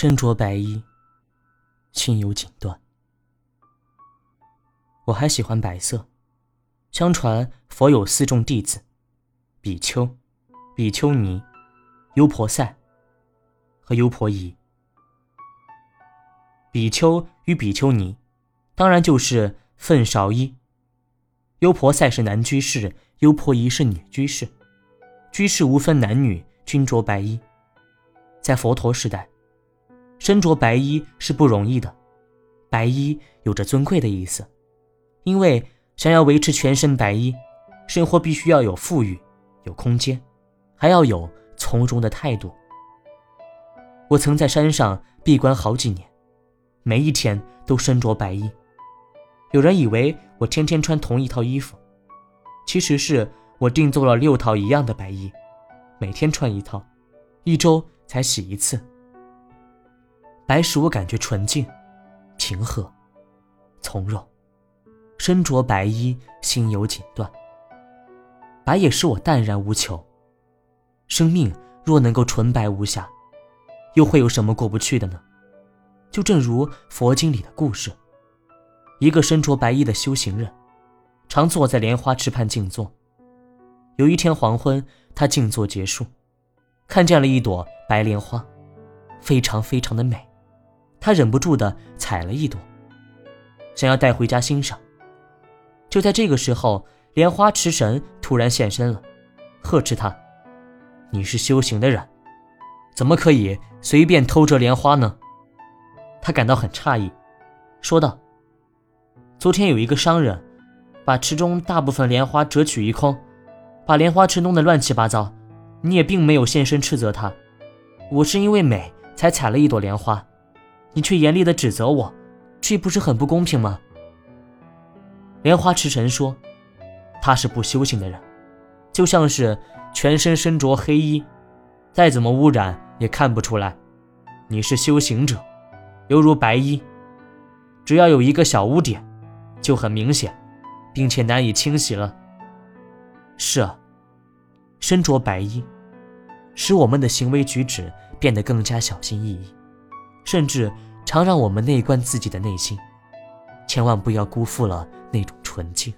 身着白衣，心有锦缎。我还喜欢白色。相传佛有四众弟子：比丘、比丘尼、优婆塞和优婆夷。比丘与比丘尼，当然就是粪少衣。优婆塞是男居士，优婆夷是女居士。居士无分男女，均着白衣。在佛陀时代，身着白衣是不容易的。白衣有着尊贵的意思，因为想要维持全身白衣，生活必须要有富裕、有空间，还要有从容的态度。我曾在山上闭关好几年，每一天都身着白衣。有人以为我天天穿同一套衣服，其实是我定做了六套一样的白衣，每天穿一套，一周才洗一次。白使我感觉纯净、平和、从容，身着白衣，心有锦缎。白也使我淡然无求。生命若能够纯白无瑕，又会有什么过不去的呢？就正如佛经里的故事。一个身着白衣的修行人，常坐在莲花池畔静坐。有一天黄昏，他静坐结束，看见了一朵白莲花，非常非常的美，他忍不住的采了一朵，想要带回家欣赏。就在这个时候，莲花池神突然现身了，呵斥他：“你是修行的人，怎么可以随便偷这莲花呢？”他感到很诧异，说道。昨天有一个商人，把池中大部分莲花折取一空，把莲花池弄得乱七八糟。你也并没有现身斥责他，我是因为美才采了一朵莲花，你却严厉的指责我，这不是很不公平吗？莲花池神说：“他是不修行的人，就像是全身身着黑衣，再怎么污染也看不出来。你是修行者，犹如白衣，只要有一个小污点。”就很明显，并且难以清洗了。是啊，身着白衣，使我们的行为举止变得更加小心翼翼，甚至常让我们内观自己的内心，千万不要辜负了那种纯净。